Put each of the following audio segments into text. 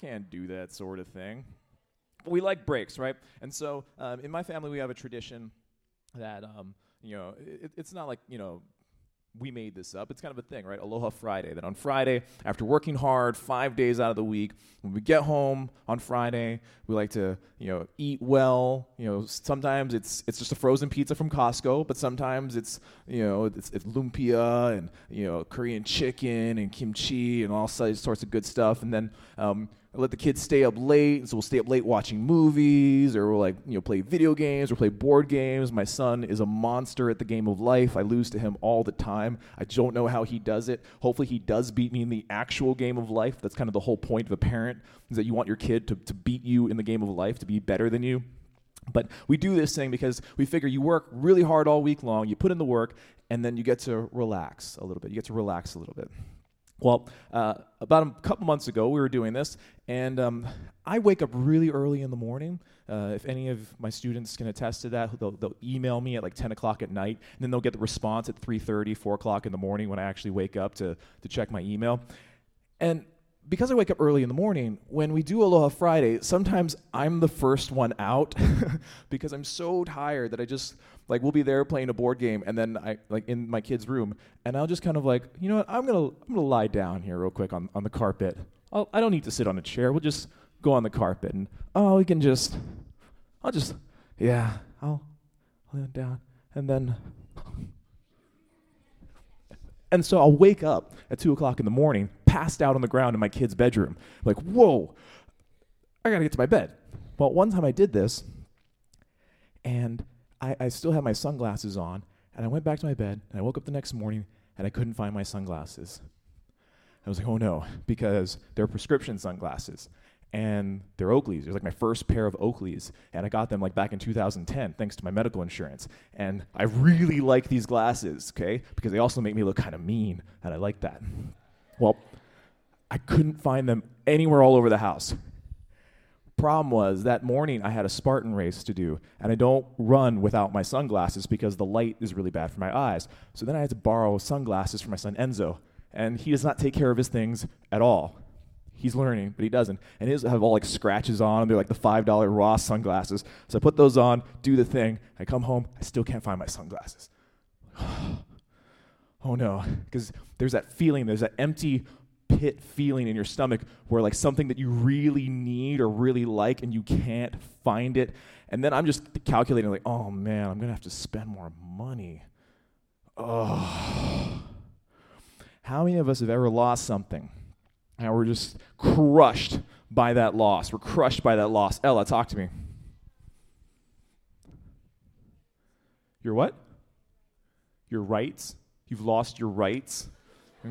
can't do that sort of thing. We like breaks, right? And so um, in my family, we have a tradition that, um, you know, it, it's not like, you know, we made this up. It's kind of a thing, right? Aloha Friday. That on Friday, after working hard five days out of the week, when we get home on Friday, we like to, you know, eat well. You know, sometimes it's it's just a frozen pizza from Costco, but sometimes it's you know it's, it's lumpia and you know Korean chicken and kimchi and all sorts of good stuff. And then um, I let the kids stay up late, so we'll stay up late watching movies, or we'll like you know play video games or play board games. My son is a monster at the game of life. I lose to him all the time. I don't know how he does it. Hopefully, he does beat me in the actual game of life. That's kind of the whole point of a parent is that you want your kid to, to beat you in the game of life, to be better than you. But we do this thing because we figure you work really hard all week long, you put in the work, and then you get to relax a little bit. You get to relax a little bit. Well, uh, about a couple months ago, we were doing this, and um, I wake up really early in the morning. Uh, if any of my students can attest to that, they'll, they'll, email me at like 10 o'clock at night, and then they'll get the response at 3:30, 4 o'clock in the morning when I actually wake up to to check my email. And because I wake up early in the morning, when we do Aloha Friday, sometimes I'm the first one out because I'm so tired that I just like we'll be there playing a board game and then I like in my kid's room and I'll just kind of like, you know what, I'm gonna I'm gonna lie down here real quick on, on the carpet. I'll, I don't need to sit on a chair. We'll just go on the carpet and oh we can just I'll just yeah, I'll I'll lay down and then and so I'll wake up at two o'clock in the morning, passed out on the ground in my kid's bedroom. Like, whoa, I gotta get to my bed. Well, one time I did this, and I, I still had my sunglasses on, and I went back to my bed, and I woke up the next morning, and I couldn't find my sunglasses. I was like, oh no, because they're prescription sunglasses and they're Oakleys. It was like my first pair of Oakleys, and I got them like back in 2010 thanks to my medical insurance. And I really like these glasses, okay, because they also make me look kind of mean, and I like that. Well, I couldn't find them anywhere all over the house. Problem was that morning I had a Spartan race to do, and I don't run without my sunglasses because the light is really bad for my eyes. So then I had to borrow sunglasses from my son Enzo, and he does not take care of his things at all. He's learning, but he doesn't. And his have all like scratches on them. They're like the $5 Ross sunglasses. So I put those on, do the thing. I come home, I still can't find my sunglasses. oh no. Because there's that feeling, there's that empty pit feeling in your stomach where like something that you really need or really like and you can't find it. And then I'm just calculating, like, oh man, I'm to have to spend more money. Oh. How many of us have ever lost something? And we're just crushed by that loss. We're crushed by that loss. Ella, talk to me. Your what? Your rights? You've lost your rights?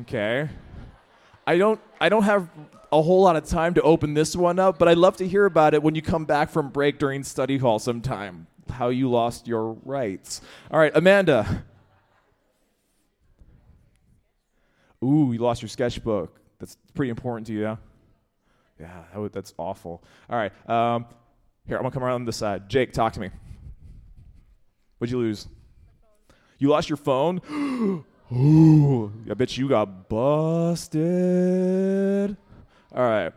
Okay. I don't I don't have a whole lot of time to open this one up, but I'd love to hear about it when you come back from break during study hall sometime. How you lost your rights. All right, Amanda. Ooh, you lost your sketchbook. That's pretty important to you, yeah? Yeah, that would, that's awful. All right. Um, here, I'm to come around this side. Jake, talk to me. What'd you lose? You lost your phone? Ooh, I bet you got busted. All right.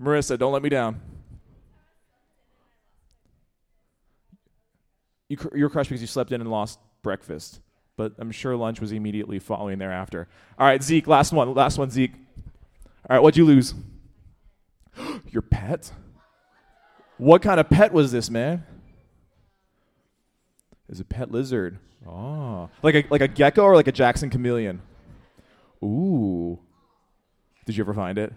Marissa, don't let me down. You, you're crushed because you slept in and lost breakfast, but I'm sure lunch was immediately following thereafter. All right, Zeke, last one. Last one, Zeke. All right, what'd you lose? Your pet? What kind of pet was this, man? Is a pet lizard. Oh, like a like a gecko or like a Jackson chameleon. Ooh. Did you ever find it?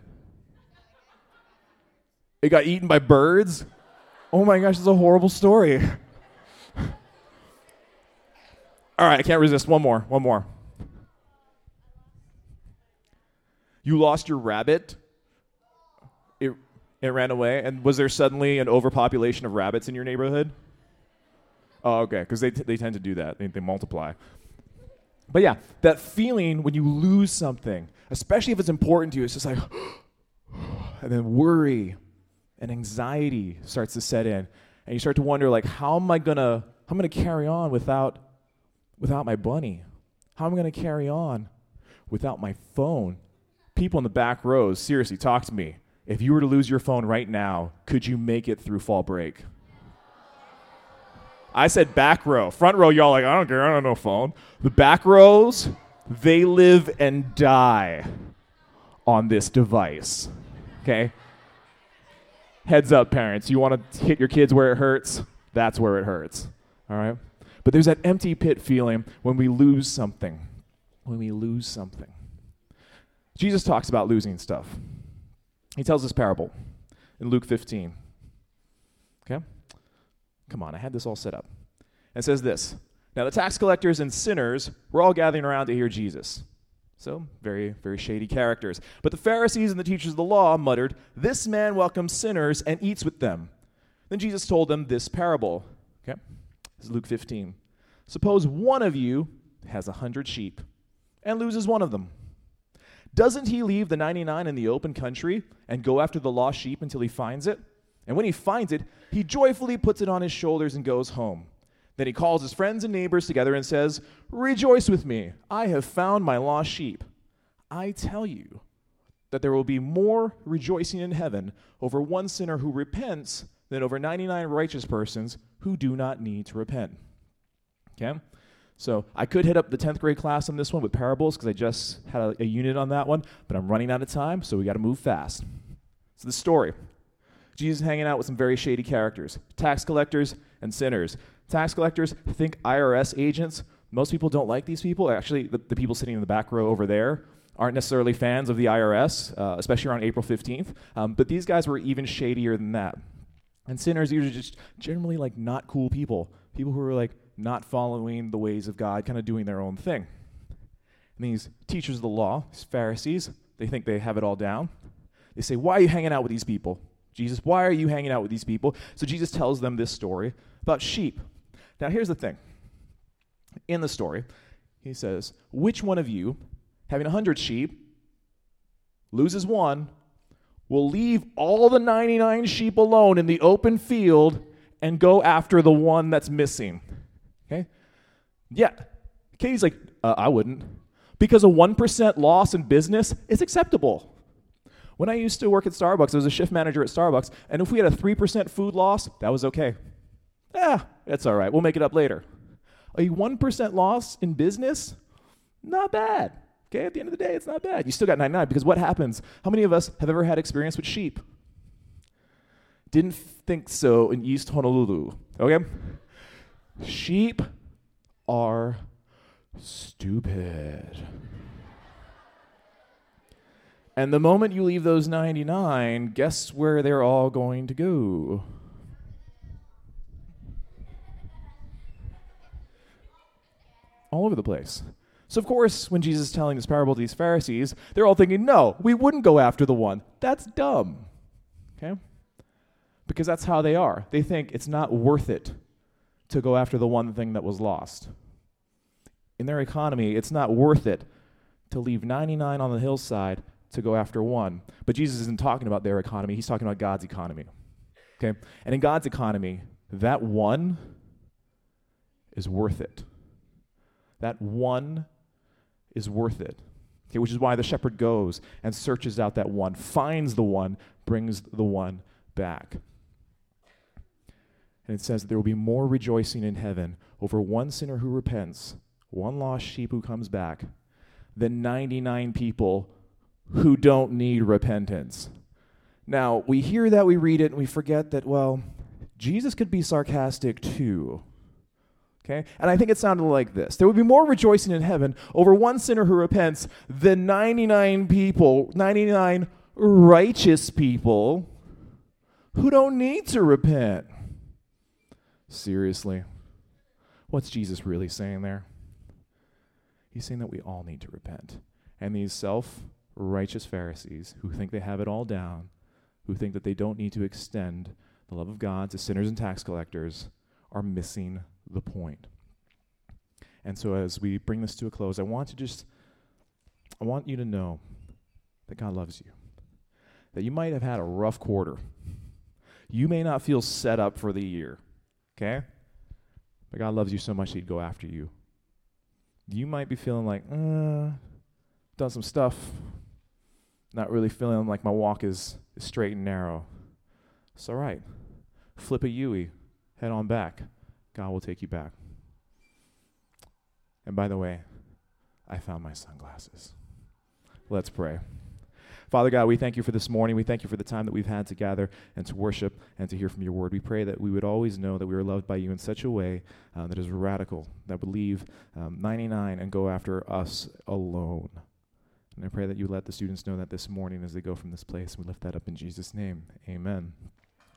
It got eaten by birds. Oh my gosh, it's a horrible story. All right, I can't resist. One more. One more. You lost your rabbit. It it ran away. And was there suddenly an overpopulation of rabbits in your neighborhood? Oh, okay, because they, t- they tend to do that. They, they multiply. But yeah, that feeling when you lose something, especially if it's important to you, it's just like, and then worry and anxiety starts to set in, and you start to wonder like, how am I gonna, how am I gonna carry on without, without my bunny? How am I gonna carry on without my phone? People in the back rows, seriously, talk to me. if you were to lose your phone right now, could you make it through fall break? I said back row. Front row, y'all like, I don't care, I don't know phone. The back rows, they live and die on this device. Okay? Heads up, parents. You want to hit your kids where it hurts? That's where it hurts. All right? But there's that empty pit feeling when we lose something. When we lose something. Jesus talks about losing stuff. He tells this parable in Luke 15. Okay? Come on, I had this all set up. And says this Now the tax collectors and sinners were all gathering around to hear Jesus. So, very, very shady characters. But the Pharisees and the teachers of the law muttered, This man welcomes sinners and eats with them. Then Jesus told them this parable. Okay? This is Luke 15. Suppose one of you has a hundred sheep and loses one of them. Doesn't he leave the 99 in the open country and go after the lost sheep until he finds it? And when he finds it, he joyfully puts it on his shoulders and goes home. Then he calls his friends and neighbors together and says, Rejoice with me, I have found my lost sheep. I tell you that there will be more rejoicing in heaven over one sinner who repents than over 99 righteous persons who do not need to repent. Okay? So I could hit up the 10th grade class on this one with parables because I just had a, a unit on that one, but I'm running out of time, so we got to move fast. So the story Jesus hanging out with some very shady characters tax collectors and sinners. Tax collectors, think IRS agents. Most people don't like these people. Actually, the, the people sitting in the back row over there aren't necessarily fans of the IRS, uh, especially around April 15th. Um, but these guys were even shadier than that. And sinners usually just generally like not cool people, people who are like not following the ways of God, kind of doing their own thing. And these teachers of the law, these Pharisees, they think they have it all down. They say, Why are you hanging out with these people? Jesus, why are you hanging out with these people? So Jesus tells them this story about sheep. Now, here's the thing. In the story, he says, Which one of you, having a hundred sheep, loses one, will leave all the 99 sheep alone in the open field and go after the one that's missing? Okay? Yeah. Katie's like, uh, I wouldn't. Because a 1% loss in business is acceptable. When I used to work at Starbucks, I was a shift manager at Starbucks, and if we had a 3% food loss, that was okay. Yeah, it's all right. We'll make it up later. A 1% loss in business, not bad. Okay, at the end of the day, it's not bad. You still got 99 because what happens? How many of us have ever had experience with sheep? Didn't think so in East Honolulu. Okay? Sheep are stupid. And the moment you leave those 99, guess where they're all going to go? All over the place. So, of course, when Jesus is telling this parable to these Pharisees, they're all thinking, no, we wouldn't go after the one. That's dumb. Okay? Because that's how they are. They think it's not worth it to go after the one thing that was lost. In their economy, it's not worth it to leave 99 on the hillside to go after one. But Jesus isn't talking about their economy, he's talking about God's economy. Okay? And in God's economy, that one is worth it. That one is worth it. Okay, which is why the shepherd goes and searches out that one, finds the one, brings the one back. And it says that there will be more rejoicing in heaven over one sinner who repents, one lost sheep who comes back, than 99 people who don't need repentance. Now, we hear that, we read it, and we forget that, well, Jesus could be sarcastic too. Okay? And I think it sounded like this There would be more rejoicing in heaven over one sinner who repents than 99 people, 99 righteous people who don't need to repent. Seriously. What's Jesus really saying there? He's saying that we all need to repent. And these self righteous Pharisees who think they have it all down, who think that they don't need to extend the love of God to sinners and tax collectors, are missing the point. And so, as we bring this to a close, I want to just, I want you to know that God loves you. That you might have had a rough quarter. You may not feel set up for the year, okay? But God loves you so much He'd go after you. You might be feeling like, uh, done some stuff, not really feeling like my walk is, straight and narrow. It's all right. Flip a Yui, head on back. God will take you back. And by the way, I found my sunglasses. Let's pray. Father God, we thank you for this morning. We thank you for the time that we've had to gather and to worship and to hear from your word. We pray that we would always know that we are loved by you in such a way uh, that is radical, that would leave um, 99 and go after us alone. And I pray that you let the students know that this morning as they go from this place. We lift that up in Jesus' name. Amen.